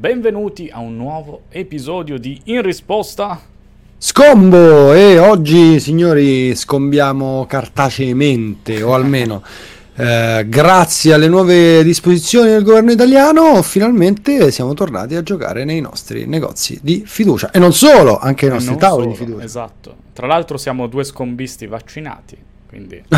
benvenuti a un nuovo episodio di In Risposta. Scombo! E oggi, signori, scombiamo cartaceamente, o almeno eh, grazie alle nuove disposizioni del governo italiano, finalmente siamo tornati a giocare nei nostri negozi di fiducia. E non solo, anche nei nostri tavoli solo, di fiducia. Esatto. Tra l'altro siamo due scombisti vaccinati. Quindi...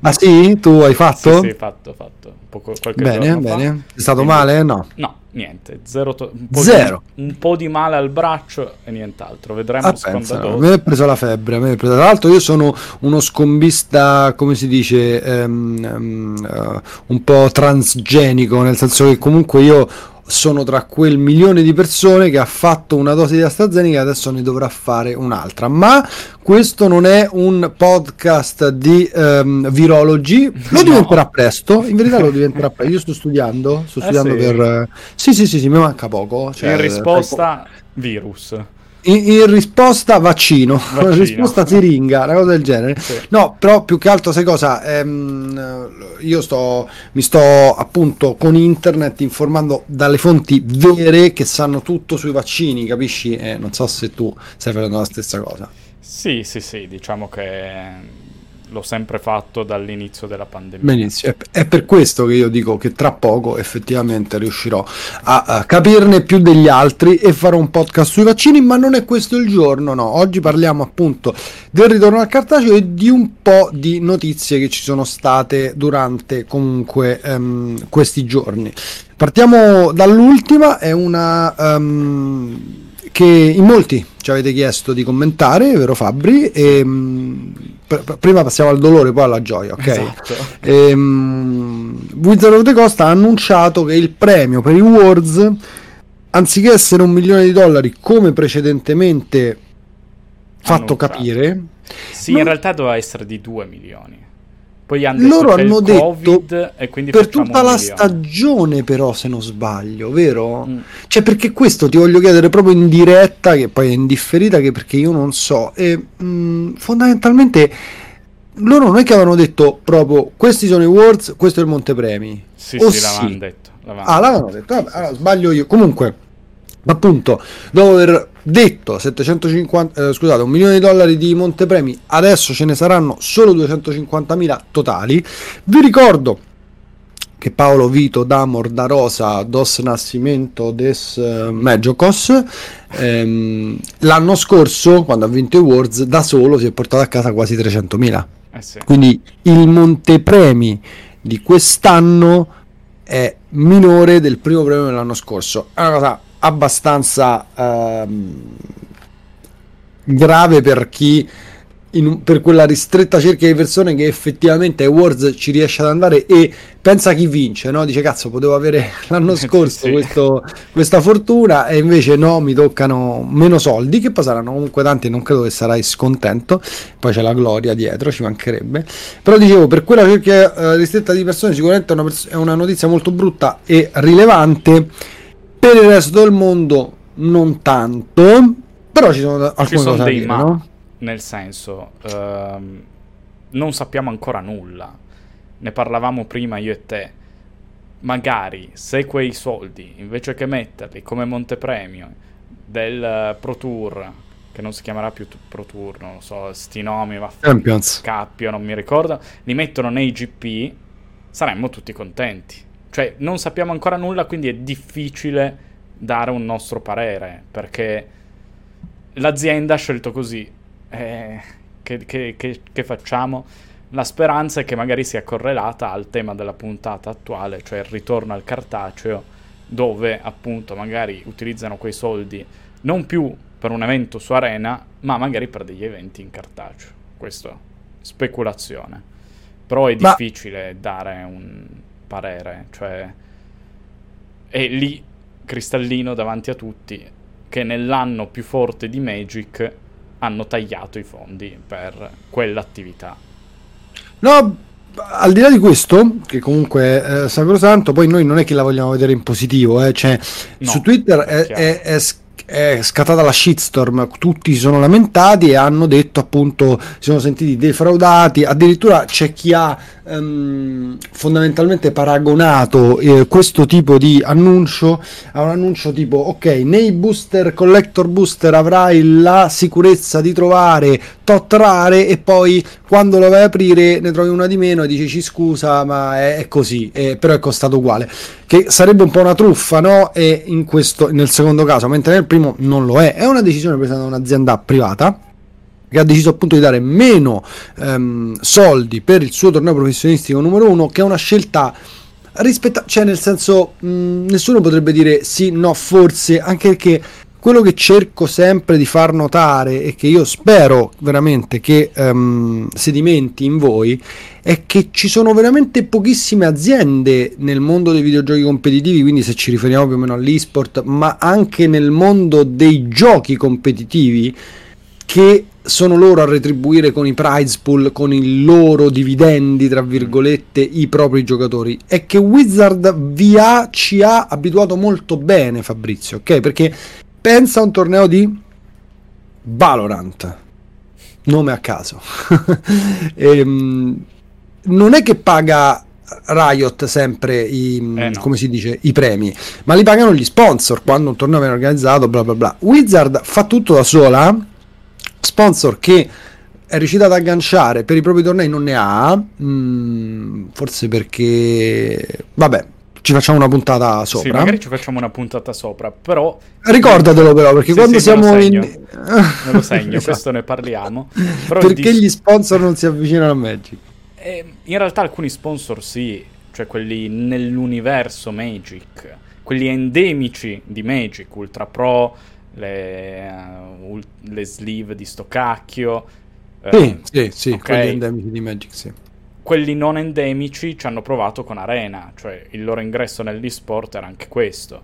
ah sì? Tu hai fatto? Sì, sì, fatto, fatto. Poco, bene, bene. Fa. È stato Quindi... male? No. No, niente. Zero, to- un, po Zero. Di, un po' di male al braccio e nient'altro. Vedremo ah, pensa, A me è preso la febbre. Me preso... Tra l'altro io sono uno scombista, come si dice, um, um, uh, un po' transgenico, nel senso che comunque io sono tra quel milione di persone che ha fatto una dose di AstraZeneca e adesso ne dovrà fare un'altra. Ma questo non è un podcast di um, virologi, lo no. diventerà presto, in verità lo diventerà presto. Io sto studiando, sto eh studiando sì. per... Sì, sì, sì, sì, mi manca poco. Cioè, in risposta, virus. In, in, risposta vaccino, vaccino. in risposta siringa, una cosa del genere. Sì. No, però più che altro sai cosa? Ehm, io sto, mi sto appunto con internet informando dalle fonti vere che sanno tutto sui vaccini, capisci? Eh, non so se tu stai facendo la stessa cosa. Sì, sì, sì, diciamo che l'ho sempre fatto dall'inizio della pandemia. Benissimo, è per questo che io dico che tra poco effettivamente riuscirò a, a, capirne più degli altri e farò un podcast sui vaccini, ma non è questo il giorno, no. Oggi parliamo appunto del ritorno al cartaceo e di un po' di notizie che ci sono state durante comunque um, questi giorni. Partiamo dall'ultima, è una... Um, che in molti ci avete chiesto di commentare, vero Fabri? E, mh, pr- prima passiamo al dolore, poi alla gioia, ok? Esatto. E, mh, Wizard of the Coast ha annunciato che il premio per i Worlds, anziché essere un milione di dollari come precedentemente fatto annunciato. capire... Sì, in realtà doveva essere di 2 milioni. Poi hanno loro hanno detto per tutta la stagione però se non sbaglio, vero? Mm. Cioè perché questo ti voglio chiedere proprio in diretta, che poi è indifferita, che perché io non so. E mh, mm, fondamentalmente loro non è che avevano detto proprio questi sono i Worlds, questo è il Montepremi. Sì, o sì, sì, l'avevano detto. L'avevano ah, l'avevano detto. Vabbè, allora, sbaglio io. Comunque, appunto, dopo aver detto 750, eh, scusate, un milione di dollari di montepremi, adesso ce ne saranno solo 250.000 totali. Vi ricordo che Paolo Vito Damor da Rosa dos Nascimento des Meggiocos ehm, l'anno scorso quando ha vinto i Worlds da solo si è portato a casa quasi 300.000 eh sì. quindi il montepremi di quest'anno è minore del primo premio dell'anno scorso è una cosa abbastanza ehm, grave per chi in, per quella ristretta cerchia di persone che effettivamente ai Worlds ci riesce ad andare e pensa chi vince, no? Dice cazzo, potevo avere l'anno scorso sì. questo, questa fortuna e invece no, mi toccano meno soldi, che poi saranno comunque tanti non credo che sarai scontento. Poi c'è la gloria dietro, ci mancherebbe. Però dicevo, per quella cerchia eh, ristretta di persone sicuramente è una, pers- è una notizia molto brutta e rilevante per il resto del mondo non tanto, però ci sono alcune ci sono cose dei dire, ma, no? nel senso, ehm, non sappiamo ancora nulla. Ne parlavamo prima io e te. Magari se quei soldi, invece che metterli come montepremio del Pro Tour, che non si chiamerà più Pro Tour, non lo so, sti nomi, Champions. Cappio, non mi ricordo, li mettono nei GP, saremmo tutti contenti cioè, non sappiamo ancora nulla, quindi è difficile dare un nostro parere, perché l'azienda ha scelto così. Eh, che, che, che, che facciamo? La speranza è che magari sia correlata al tema della puntata attuale, cioè il ritorno al cartaceo, dove appunto magari utilizzano quei soldi non più per un evento su Arena, ma magari per degli eventi in cartaceo. Questo speculazione. Però è difficile ma... dare un, parere, cioè è lì cristallino davanti a tutti che nell'anno più forte di Magic hanno tagliato i fondi per quell'attività. No, al di là di questo, che comunque è eh, sacrosanto, poi noi non è che la vogliamo vedere in positivo, eh, cioè, no, su Twitter è, è, è, è scattata la shitstorm, tutti si sono lamentati e hanno detto appunto si sono sentiti defraudati, addirittura c'è chi ha ehm, fondamentalmente paragonato eh, questo tipo di annuncio a un annuncio tipo ok nei booster collector booster avrai la sicurezza di trovare tot rare e poi quando lo vai a aprire ne trovi una di meno e dici ci scusa ma è, è così, eh, però è costato uguale che sarebbe un po' una truffa no? e in questo, nel secondo caso mentre nel primo non lo è, è una decisione presa da un'azienda privata che ha deciso appunto di dare meno ehm, soldi per il suo torneo professionistico numero uno, che è una scelta rispetta, cioè nel senso mh, nessuno potrebbe dire sì, no, forse, anche perché quello che cerco sempre di far notare e che io spero veramente che um, sedimenti in voi è che ci sono veramente pochissime aziende nel mondo dei videogiochi competitivi, quindi se ci riferiamo più o meno all'esport, ma anche nel mondo dei giochi competitivi che sono loro a retribuire con i prize pool, con i loro dividendi, tra virgolette, i propri giocatori. È che Wizard VA ci ha abituato molto bene, Fabrizio, ok? Perché pensa a un torneo di Valorant, nome a caso. e, ehm, non è che paga Riot sempre i, eh no. come si dice, i premi, ma li pagano gli sponsor quando un torneo viene organizzato, bla bla bla. Wizard fa tutto da sola, sponsor che è riuscita ad agganciare per i propri tornei non ne ha, mm, forse perché, vabbè, ci facciamo una puntata sopra. Sì, magari ci facciamo una puntata sopra, però... Ricordatelo però, perché sì, quando sì, siamo me in... me lo segno, esatto. questo ne parliamo. Però perché dis... gli sponsor non si avvicinano a Magic? Eh, in realtà alcuni sponsor sì, cioè quelli nell'universo Magic, quelli endemici di Magic, Ultra Pro, le, uh, le sleeve di sto cacchio. Sì, eh, sì, sì, okay. quelli endemici di Magic, sì quelli non endemici ci hanno provato con Arena, cioè il loro ingresso nell'esport era anche questo.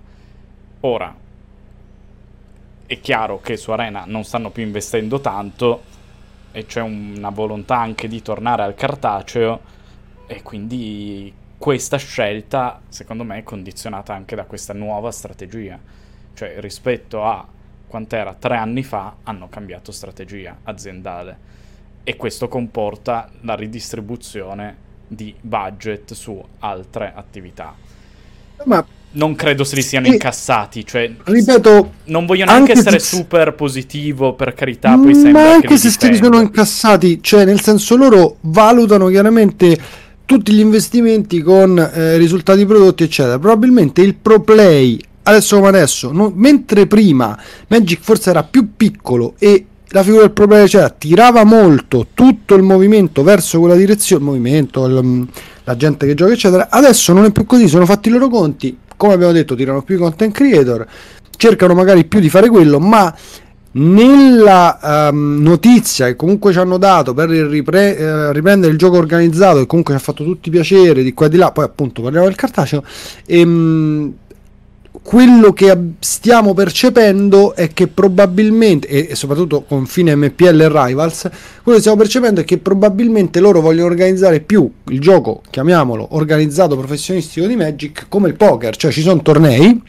Ora, è chiaro che su Arena non stanno più investendo tanto e c'è una volontà anche di tornare al cartaceo e quindi questa scelta secondo me è condizionata anche da questa nuova strategia. Cioè rispetto a quant'era tre anni fa hanno cambiato strategia aziendale e questo comporta la ridistribuzione di budget su altre attività. Ma non credo se li siano incassati, cioè ripeto, non voglio neanche essere se... super positivo per carità, poi sembra ma anche se si sono incassati, cioè nel senso loro valutano chiaramente tutti gli investimenti con eh, risultati prodotti eccetera. Probabilmente il pro play adesso come adesso, no, mentre prima Magic forse era più piccolo e la figura del problema c'era, tirava molto tutto il movimento verso quella direzione, il movimento, il, mm, la gente che gioca, eccetera. Adesso non è più così, sono fatti i loro conti, come abbiamo detto, tirano più i content creator, cercano magari più di fare quello, ma nella um, notizia che comunque ci hanno dato per ripre- eh, riprendere il gioco organizzato, che comunque ci ha fatto tutti piacere di qua e di là, poi appunto parliamo del cartaceo, ehm, quello che stiamo percependo è che probabilmente, e soprattutto con fine MPL e Rivals, quello che stiamo percependo è che probabilmente loro vogliono organizzare più il gioco, chiamiamolo, organizzato professionistico di Magic come il poker, cioè ci sono tornei,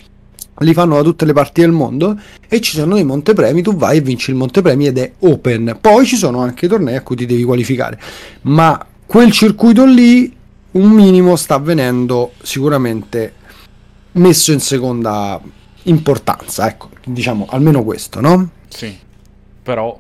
li fanno da tutte le parti del mondo e ci sono dei montepremi, tu vai e vinci il montepremi ed è open. Poi ci sono anche tornei a cui ti devi qualificare, ma quel circuito lì un minimo sta avvenendo sicuramente messo in seconda importanza, ecco, diciamo almeno questo, no? Sì, però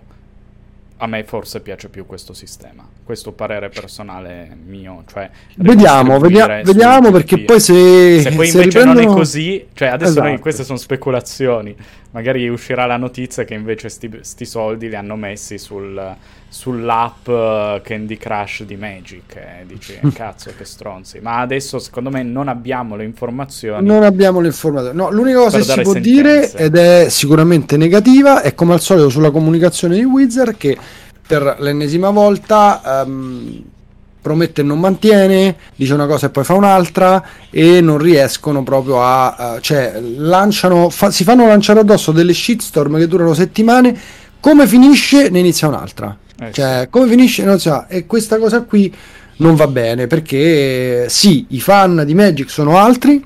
a me forse piace più questo sistema, questo parere personale mio, cioè vediamo, vedia- vediamo perché poi se se poi se invece riprendono... non è così, cioè adesso esatto. noi, queste sono speculazioni, magari uscirà la notizia che invece sti, sti soldi li hanno messi sul sull'app uh, Candy Crush di Magic e eh, dici cazzo che stronzi ma adesso secondo me non abbiamo le informazioni non abbiamo le informazioni no, l'unica cosa che si può sentenze. dire ed è sicuramente negativa è come al solito sulla comunicazione di Wizard che per l'ennesima volta um, promette e non mantiene, dice una cosa e poi fa un'altra e non riescono proprio a... Uh, cioè lanciano, fa, si fanno lanciare addosso delle shitstorm che durano settimane, come finisce ne inizia un'altra. Eh, cioè, sì. come finisce non so, e questa cosa qui non va bene perché sì, i fan di Magic sono altri,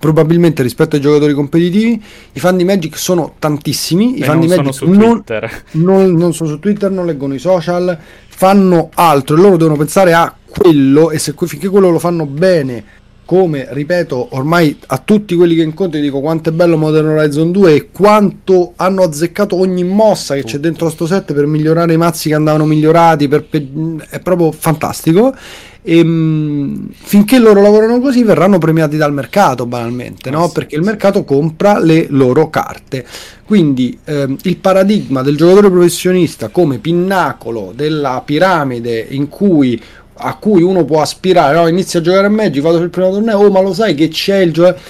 probabilmente rispetto ai giocatori competitivi. I fan di Magic sono tantissimi. I E fan non di sono Magic su non, Twitter. non- non sono su Twitter, non leggono i social, fanno altro e loro devono pensare a quello. E se finché quello lo fanno bene, come ripeto, ormai a tutti quelli che incontri dico quanto è bello Modern Horizon 2 e quanto hanno azzeccato ogni mossa che c'è Tutto. dentro sto set per migliorare i mazzi che andavano migliorati. per pe- è proprio fantastico. E, mh, finché loro lavorano così verranno premiati dal mercato banalmente, no? sì, perché il mercato compra le loro carte. Quindi ehm, il paradigma del giocatore professionista come pinnacolo della piramide in cui, a cui uno può aspirare, no? inizia a giocare a Magic, vado sul primo torneo, oh ma lo sai che c'è il giocatore,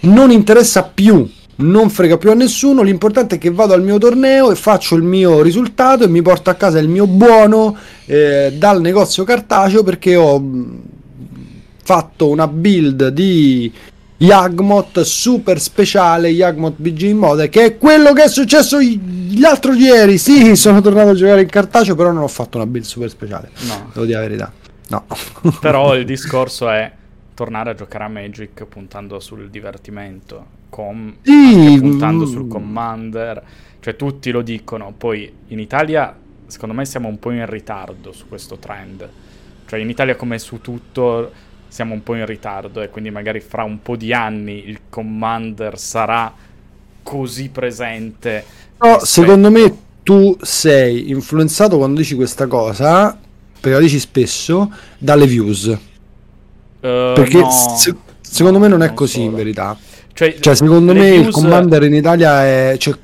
non interessa più. Non frega più a nessuno, l'importante è che vado al mio torneo e faccio il mio risultato e mi porto a casa il mio buono eh, dal negozio cartaceo perché ho mh, fatto una build di Yagmoth super speciale Yagmoth BG in mode che è quello che è successo l'altro ieri. Sì sono tornato a giocare in cartaceo però non ho fatto una build super speciale. No. devo dire la verità. No. Però il discorso è tornare a giocare a Magic puntando sul divertimento, com- Sì, puntando mm. sul Commander, cioè tutti lo dicono, poi in Italia secondo me siamo un po' in ritardo su questo trend, cioè in Italia come su tutto siamo un po' in ritardo. E quindi magari fra un po' di anni il Commander sarà così presente. No, secondo me tu sei influenzato quando dici questa cosa perché la dici spesso dalle views. Eh, perché no, se- secondo me non è così in solo. verità Cioè, Cioè, secondo me il views- Commander in Italia è. Cioè,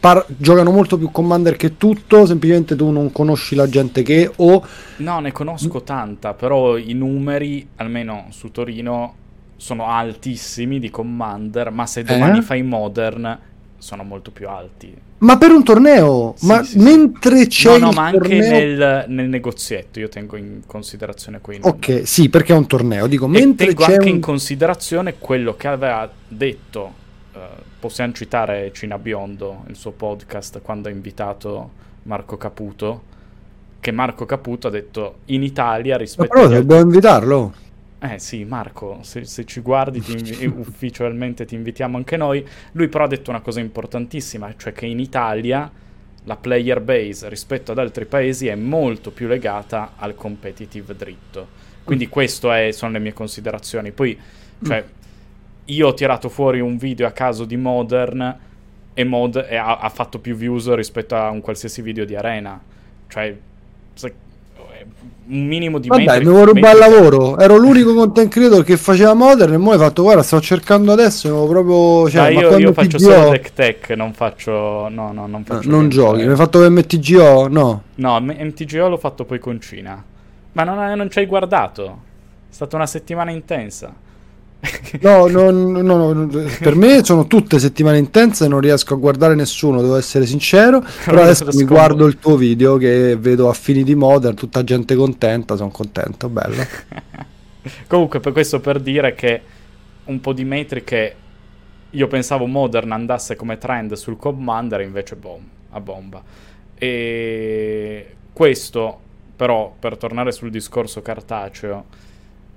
par- giocano molto più Commander che tutto. Semplicemente tu non conosci la gente che. O. No, ne conosco tanta, però i numeri, almeno su Torino, sono altissimi di Commander, ma se domani Eh? fai Modern sono molto più alti. Ma per un torneo! Sì, ma sì, mentre c'è no, no, ma anche torneo. nel, nel negozietto io tengo in considerazione quei numeri. Ok, sì, perché è un torneo. Dico, E mentre tengo c'è anche un. in considerazione quello che aveva detto, eh, possiamo citare Cina Biondo, il suo podcast, quando ha invitato Marco Caputo, che Marco Caputo ha detto in Italia Ma rispetto però agli altri dobbiamo invitarlo. Eh sì, Marco, se, se ci guardi ti invi- ufficialmente ti invitiamo anche noi. Lui però ha detto una cosa importantissima, cioè che in Italia la player base rispetto ad altri paesi è molto più legata al competitive dritto. Quindi queste sono le mie considerazioni. Poi, cioè, io ho tirato fuori un video a caso di Modern e, Mod e ha, ha fatto più views rispetto a un qualsiasi video di Arena. Cioè, se- un minimo di Ma dai, mi vuoi rubare il lavoro. Ero l'unico content creator che faceva modern. E mo hai fatto, guarda, sto cercando adesso. proprio. Cioè, Dai, io, io faccio solo deck tech, non faccio. No, no, non No, faccio. non niente. giochi. Mi hai fatto MTGO? No. No, M- MTGO l'ho fatto poi con Cina. Ma non, non ci hai guardato. È stata una settimana intensa. No, no, no, no, per me sono tutte settimane intense, non riesco a guardare nessuno, devo essere sincero, però adesso mi guardo il tuo video che vedo Affinity Modern, tutta gente contenta, sono contento, bello. Comunque, per questo per dire che un po' di metriche. Io pensavo Modern andasse come trend sul Commander, invece bom, a bomba. E questo, però, per tornare sul discorso cartaceo,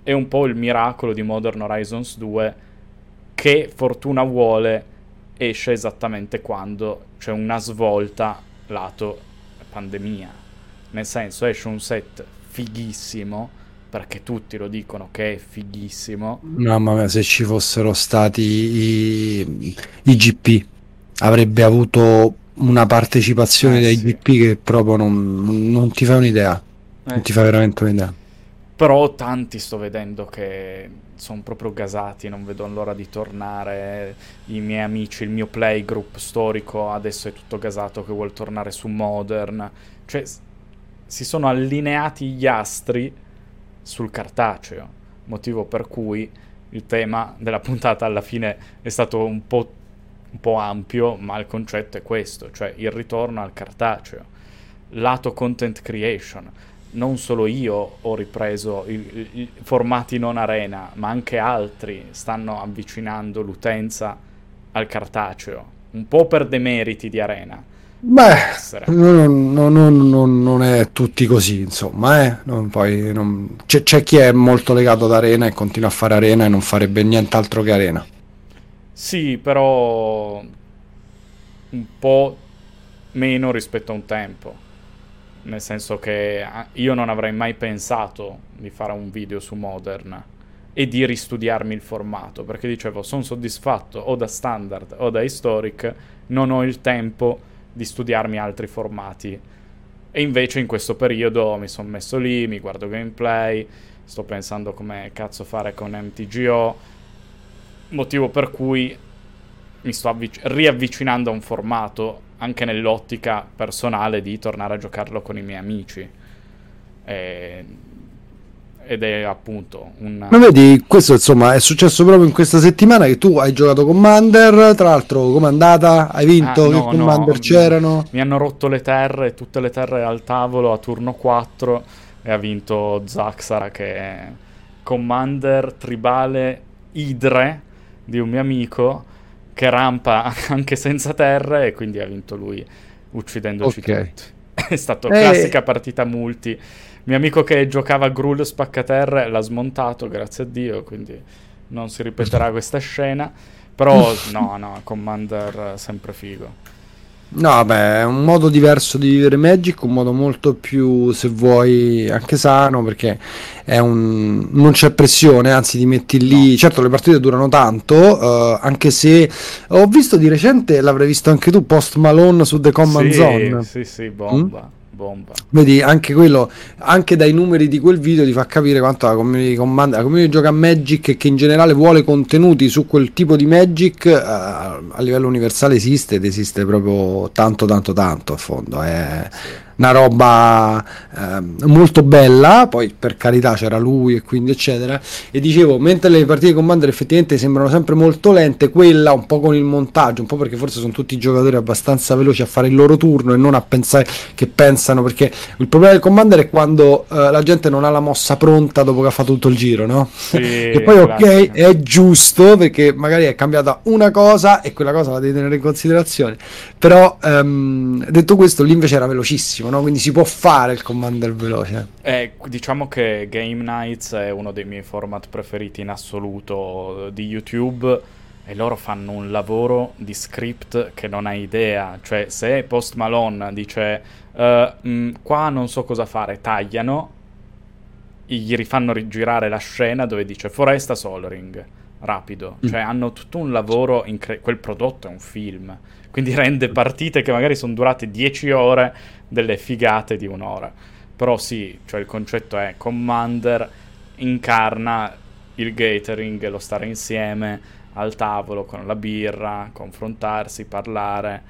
è un po' il miracolo di Modern Horizons 2 che fortuna vuole esce esattamente quando c'è una svolta lato pandemia. Nel senso esce un set fighissimo perché tutti lo dicono che è fighissimo. Mamma mia, se ci fossero stati i, i GP, avrebbe avuto una partecipazione Eh, dai sì. GP che proprio non, non ti fa un'idea, non ti fa veramente un'idea. Però tanti sto vedendo che sono proprio gasati, non vedo l'ora di tornare. I miei amici, il mio playgroup storico adesso è tutto gasato che vuol tornare su Modern. Cioè, si sono allineati gli astri sul cartaceo, motivo per cui il tema della puntata alla fine è stato un po', un po' ampio, ma il concetto è questo, cioè il ritorno al cartaceo, lato content creation. Non solo io ho ripreso i, i- formati non arena, ma anche altri stanno avvicinando l'utenza al cartaceo, un po' per demeriti di arena. Beh, non, non- non- non- è tutti così, insomma, eh. Non- poi non- c'è, c'è chi è molto legato ad Arena e continua a fare Arena e non farebbe nient'altro che Arena. Sì, però un po' meno rispetto a un tempo. Nel senso che ah, io non avrei mai pensato di fare un video su Modern e di ristudiarmi il formato, perché dicevo sono soddisfatto o da standard o da historic, non ho il tempo di studiarmi altri formati. E invece in questo periodo mi sono messo lì, mi guardo gameplay, sto pensando come cazzo fare con MTGO, motivo per cui mi sto avvic- riavvicinando a un formato anche nell'ottica personale di tornare a giocarlo con i miei amici. E... Ed è appunto un... Ma vedi, questo insomma è successo proprio in questa settimana che tu hai giocato Commander, tra l'altro com'è andata? Hai vinto? Ah, no, che Commander no, c'erano? Mi hanno rotto le terre, tutte le terre al tavolo a turno 4 e ha vinto Zaxara che è Commander tribale Idre di un mio amico che rampa anche senza terre e quindi ha vinto lui uccidendoci okay. tutti. È stata eh... classica partita multi. Mio amico che giocava Gruul spaccaterre l'ha smontato, grazie a Dio, quindi non si ripeterà questa scena. Però no, no, Commander sempre figo. No, vabbè, è un modo diverso di vivere Magic, un modo molto più, se vuoi, anche sano, perché un... non c'è pressione, anzi ti metti lì, no. certo le partite durano tanto, uh, anche se ho visto di recente, l'avrei visto anche tu, Post Malone su The Command sì, Zone. Sì, sì, bomba. Mm? Bomba. Vedi, anche quello, anche dai numeri di quel video ti fa capire quanto la community comanda, la community gioca a Magic e che in generale vuole contenuti su quel tipo di Magic uh, a livello universale esiste ed esiste proprio tanto tanto tanto a fondo. È, sì una roba eh, molto bella, poi per carità c'era lui e quindi eccetera, e dicevo, mentre le partite di Commander effettivamente sembrano sempre molto lente, quella un po' con il montaggio, un po' perché forse sono tutti giocatori abbastanza veloci a fare il loro turno e non a pensare che pensano, perché il problema del Commander è quando eh, la gente non ha la mossa pronta dopo che ha fatto tutto il giro, no? Sì, e poi ok, è giusto perché magari è cambiata una cosa e quella cosa la devi tenere in considerazione, però ehm, detto questo lì invece era velocissimo velocissimo, no? quindi si può fare il commander veloce. Eh, diciamo che Game Nights è uno dei miei format preferiti in assoluto di YouTube e loro fanno un lavoro di script che non hai idea. Cioè, se Post Malone dice uh, mh, qua non so cosa fare, tagliano, gli rifanno rigirare la scena dove dice Foresta Solring rapido, mm. cioè hanno tutto un lavoro incredibile, quel prodotto è un film, quindi rende partite che magari sono durate 10 ore delle figate di un'ora. Però sì, cioè il concetto è Commander incarna il gathering, lo stare insieme al tavolo con la birra, confrontarsi, parlare,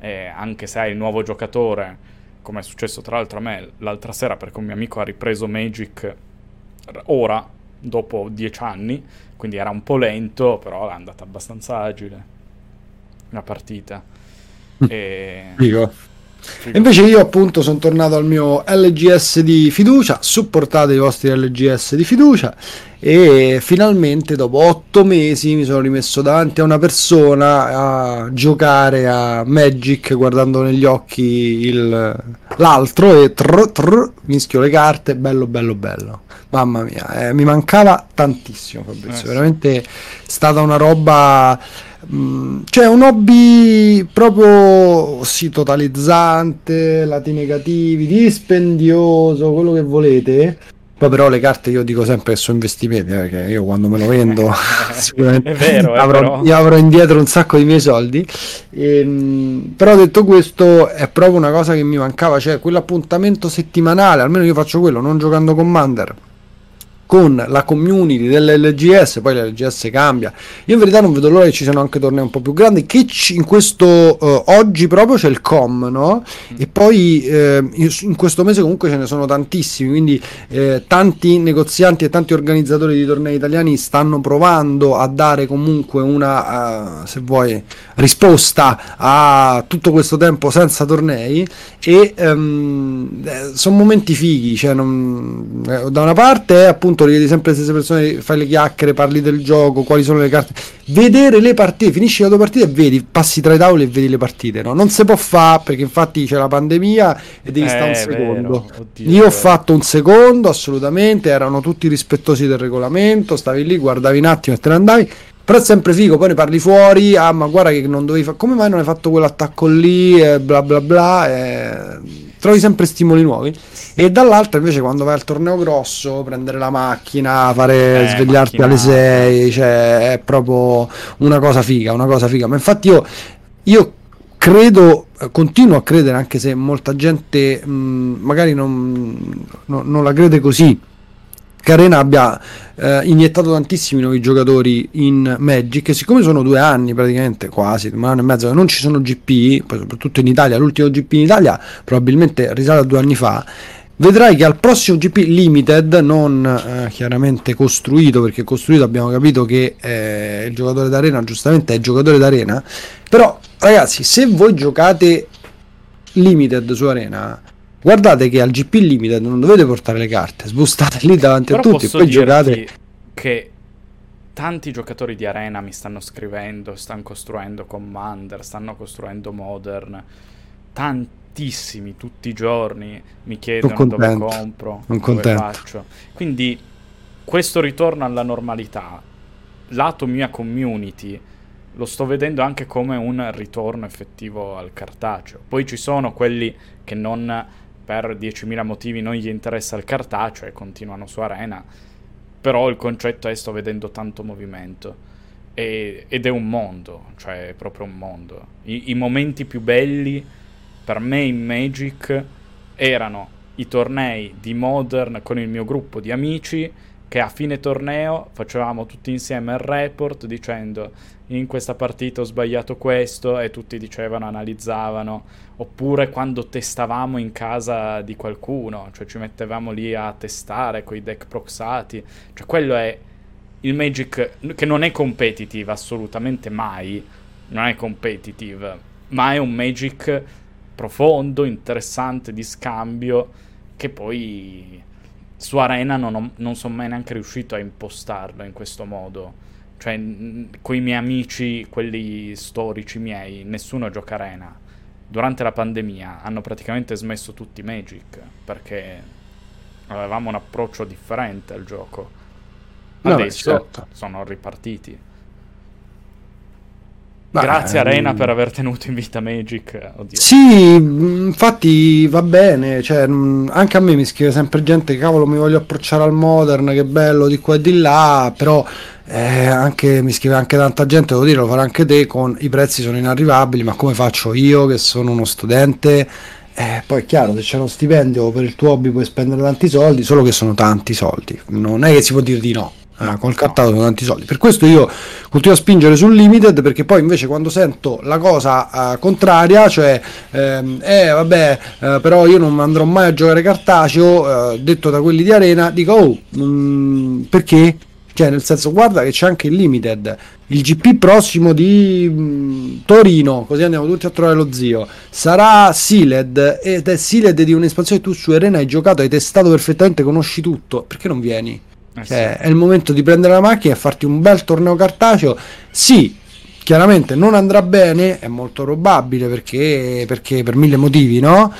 e anche se hai il nuovo giocatore, come è successo tra l'altro a me l'altra sera perché un mio amico ha ripreso Magic ora, dopo dieci anni, quindi era un po' lento, però è andata abbastanza agile la partita. E... Figo. Figo. Invece io appunto sono tornato al mio LGS di fiducia, supportate i vostri LGS di fiducia e finalmente dopo otto mesi mi sono rimesso davanti a una persona a giocare a Magic guardando negli occhi il, l'altro e trr, trr, mischio le carte, bello bello bello. Mamma mia, eh, mi mancava tantissimo Fabrizio, eh, veramente è stata una roba Mm, cioè un hobby proprio sì, totalizzante, lati negativi, dispendioso, quello che volete. Poi però le carte io dico sempre che sono investimenti, eh, perché io quando me lo vendo sicuramente vero, avrò, io avrò indietro un sacco di miei soldi. E, ehm, però detto questo è proprio una cosa che mi mancava, cioè quell'appuntamento settimanale, almeno io faccio quello, non giocando Commander con la community dell'LGS, poi l'LGS cambia. Io in verità non vedo l'ora che ci siano anche tornei un po' più grandi, che in questo uh, oggi proprio c'è il com, no? Mm. E poi eh, in questo mese comunque ce ne sono tantissimi, quindi eh, tanti negozianti e tanti organizzatori di tornei italiani stanno provando a dare comunque una, uh, se vuoi, risposta a tutto questo tempo senza tornei e um, sono momenti fighi, cioè non, eh, da una parte è appunto appunto richiedi sempre le stesse persone, fai le chiacchiere, parli del gioco, quali sono le carte. Vedere le partite, finisci la tua partita e vedi, passi tra i tavoli e vedi le partite. No? Non si può fare perché infatti c'è la pandemia e devi eh, stare un secondo. Oddio, Io ho fatto un secondo, assolutamente, erano tutti rispettosi del regolamento, stavi lì, guardavi un attimo e te ne andavi Però è sempre figo, poi ne parli fuori, ah ma guarda che non dovevi fare, come mai non hai fatto quell'attacco lì, e bla bla bla, e... trovi sempre stimoli nuovi. E dall'altra invece quando vai al torneo grosso, prendere la macchina, fare, Eh, svegliarti alle macchina. 6, cioè è proprio una cosa figa, una cosa figa. Ma infatti io, io credo, continuo a credere, anche se molta gente mh, magari non, no- non la crede così, che Arena abbia eh, iniettato tantissimi nuovi giocatori in Magic e siccome sono due anni praticamente, quasi, un anno e mezzo, che non ci sono GP, poi soprattutto in Italia, l'ultimo GP in Italia probabilmente risale a due anni fa, vedrai che al prossimo GP Limited, non eh, chiaramente costruito, perché costruito abbiamo capito che eh, il giocatore d'arena giustamente è giocatore d'arena, però ragazzi se voi giocate Limited su Arena, guardate che al GP Limited non dovete portare le carte, sbustate lì davanti Però a tutti e poi giocate. che tanti giocatori di Arena mi stanno scrivendo, stanno costruendo Commander, stanno costruendo Modern, tantissimi tutti i giorni mi chiedono Sono dove contento, compro, sono dove contento. faccio. Quindi questo ritorno alla normalità, lato mia community, lo sto vedendo anche come un ritorno effettivo al cartaceo. Poi ci sono quelli che non per 10.000 motivi non gli interessa il cartaceo e continuano su Arena, però il concetto è sto vedendo tanto movimento. E- ed è un mondo, cioè è proprio un mondo. I, I momenti più belli per me in Magic erano i tornei di Modern con il mio gruppo di amici che a fine torneo facevamo tutti insieme il report dicendo in questa partita ho sbagliato questo e tutti dicevano, analizzavano, oppure quando testavamo in casa di qualcuno, cioè ci mettevamo lì a testare con i deck proxati, cioè quello è il Magic che non è competitive assolutamente mai, non è competitive, ma è un Magic profondo, interessante, di scambio, che poi su Arena non, ho- non sono mai neanche riuscito a impostarlo in questo modo. Cioè, con i miei amici, quelli storici miei, nessuno gioca Arena. Durante la pandemia hanno praticamente smesso tutti Magic, perché avevamo un approccio differente al gioco. No, Adesso certo. sono ripartiti. Ma, Grazie ehm, Arena per aver tenuto in vita Magic. Oddio. Sì, mh, infatti va bene, cioè, mh, anche a me mi scrive sempre gente, cavolo mi voglio approcciare al modern, che bello di qua e di là, però eh, anche, mi scrive anche tanta gente, devo dire, lo farai anche te, con i prezzi sono inarrivabili, ma come faccio io che sono uno studente? Eh, poi è chiaro, se c'è uno stipendio per il tuo hobby puoi spendere tanti soldi, solo che sono tanti soldi, non è che si può dire di no. Eh, col cartato sono tanti soldi. Per questo io continuo a spingere sul limited perché poi invece quando sento la cosa eh, contraria, cioè ehm, eh vabbè, eh, però io non andrò mai a giocare cartaceo, eh, detto da quelli di arena, dico oh, mm, perché? Cioè, nel senso, guarda che c'è anche il limited, il GP prossimo di mm, Torino, così andiamo tutti a trovare lo zio. Sarà Sealed ed è Sealed di un'espansione che tu su Arena hai giocato, hai testato perfettamente, conosci tutto. Perché non vieni? Eh Cioè, sì. è il momento di prendere la macchina e farti un bel torneo cartaceo. Sì, chiaramente non andrà bene, è molto probabile perché, perché per mille motivi, no?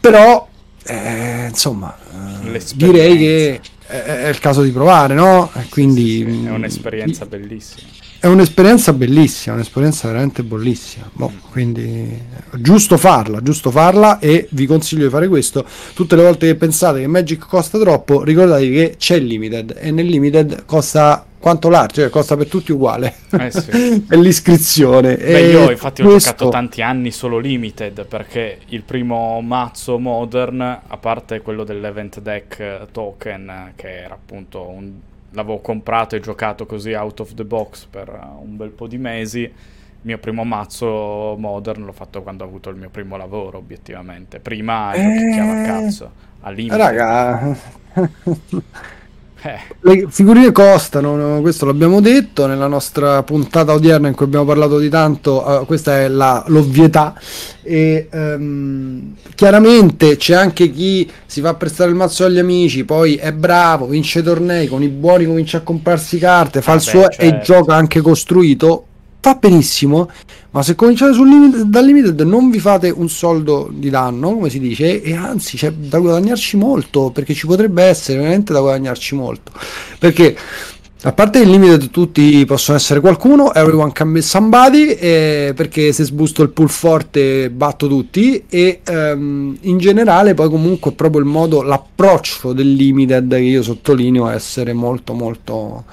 Però, eh, insomma, eh, direi che è, è il caso di provare, no? Quindi Sì, è mm, un'esperienza bellissima. È un'esperienza bellissima, un'esperienza veramente bellissima. Boh, quindi è giusto farla, giusto farla e vi consiglio di fare questo. Tutte le volte che pensate che Magic costa troppo, ricordatevi che c'è il limited e nel limited costa quanto l'arte, cioè costa per tutti uguale. Eh sì. è l'iscrizione. Beh, E io infatti ho questo- giocato tanti anni solo limited perché il primo mazzo modern, a parte quello dell'event deck eh, token, eh, che era appunto un... l'avevo comprato e giocato così out of the box per eh, un bel po' di mesi. Il mio primo mazzo modern l'ho fatto quando ho avuto il mio primo lavoro, obiettivamente. Prima Eh, giochicchiavo a cazzo, a limited. Raga, Eh, Le figurine costano, no? questo l'abbiamo detto nella nostra puntata odierna in cui abbiamo parlato di tanto, eh, questa è la- l'ovvietà e ehm, chiaramente c'è anche chi si fa prestare il mazzo agli amici, poi è bravo, vince tornei, con i buoni comincia a comprarsi carte, fa il Vabbè, suo e certo. gioca anche costruito, fa benissimo, ma se cominciate sul limit, dal limited non vi fate un soldo di danno, come si dice, e anzi c'è da guadagnarci molto, perché ci potrebbe essere veramente da guadagnarci molto. Perché A parte il limite tutti possono essere qualcuno, everyone can be somebody, eh, perché se sbusto il pull forte batto tutti e ehm, in generale poi comunque proprio il modo, l'approccio del limited che io sottolineo essere molto molto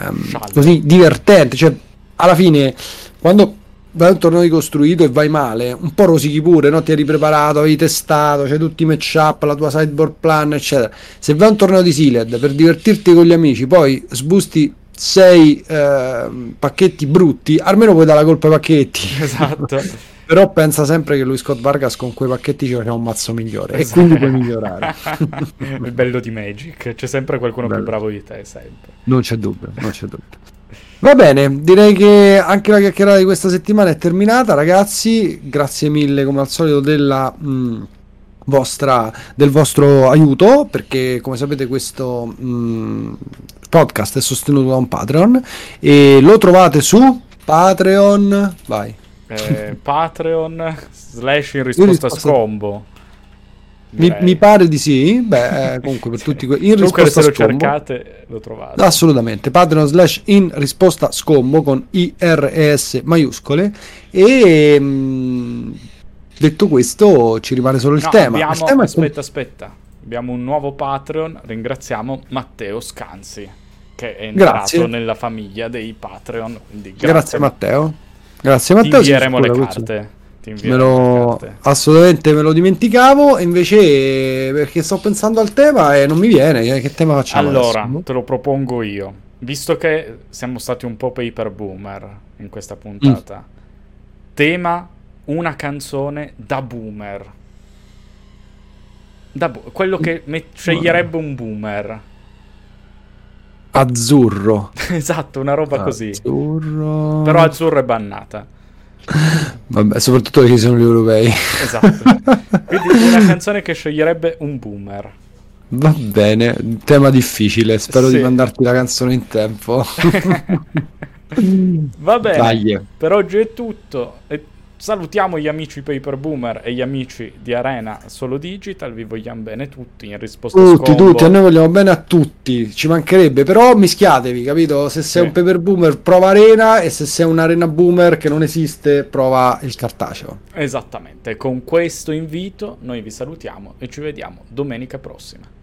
ehm, così divertente, cioè alla fine quando vai a un torneo ricostruito e vai male, un po' rosichi pure, no? ti eri preparato, avevi testato, c'hai tutti i match up, la tua sideboard plan, eccetera. Se vai a un torneo di Sealed per divertirti con gli amici, poi sbusti sei eh, pacchetti brutti, almeno puoi dare la colpa ai pacchetti. Esatto. Però pensa sempre che lui Scott Vargas con quei pacchetti ci faceva un mazzo migliore esatto. e quindi puoi migliorare. Il bello di Magic, c'è sempre qualcuno bello. più bravo di te, sempre. Non c'è dubbio, non c'è dubbio. Va bene, direi che anche la chiacchierata di questa settimana è terminata, ragazzi. Grazie mille come al solito della mh, mm, vostra, del vostro aiuto, perché come sapete questo mh, mm, podcast è sostenuto da un Patreon e lo trovate su Patreon. Vai. Eh, Patreon slash in risposta, risposta scombo. Mi, mi, pare di sì. Beh, eh, comunque per tutti que- in risposta se lo scombo, cercate lo trovate. Assolutamente. Patreon slash in risposta scombo con IRS maiuscole. E mh, mm, detto questo, ci rimane solo il no, tema. Abbiamo, il tema aspetta, è... aspetta. Abbiamo un nuovo Patreon. Ringraziamo Matteo Scanzi, che è entrato grazie. nella famiglia dei Patreon. Grazie. grazie Matteo. Grazie Matteo. Ti invieremo le carte me lo, assolutamente me lo dimenticavo invece perché sto pensando al tema e non mi viene che tema facciamo allora adesso? te lo propongo io. Visto che siamo stati un po' paper boomer in questa puntata mm. tema una canzone da boomer. Da bo- quello che me- sceglierebbe un boomer. Azzurro. Esatto una roba azzurro. così però azzurro è bannata Vabbè, soprattutto perché sono gli europei. Esatto. Quindi una canzone che sceglierebbe un boomer. Va bene, tema difficile, spero sì. di mandarti la canzone in tempo. Va bene, Dai. per oggi è tutto. E Salutiamo gli amici Paper Boomer e gli amici di Arena Solo Digital, vi vogliamo bene tutti in risposta Tutti, scombo. tutti, a noi vogliamo bene a tutti, ci mancherebbe, però mischiatevi, capito? Se sei sì. un Paper Boomer prova Arena e se sei un Arena Boomer che non esiste prova il cartaceo. Esattamente, con questo invito noi vi salutiamo e ci vediamo domenica prossima.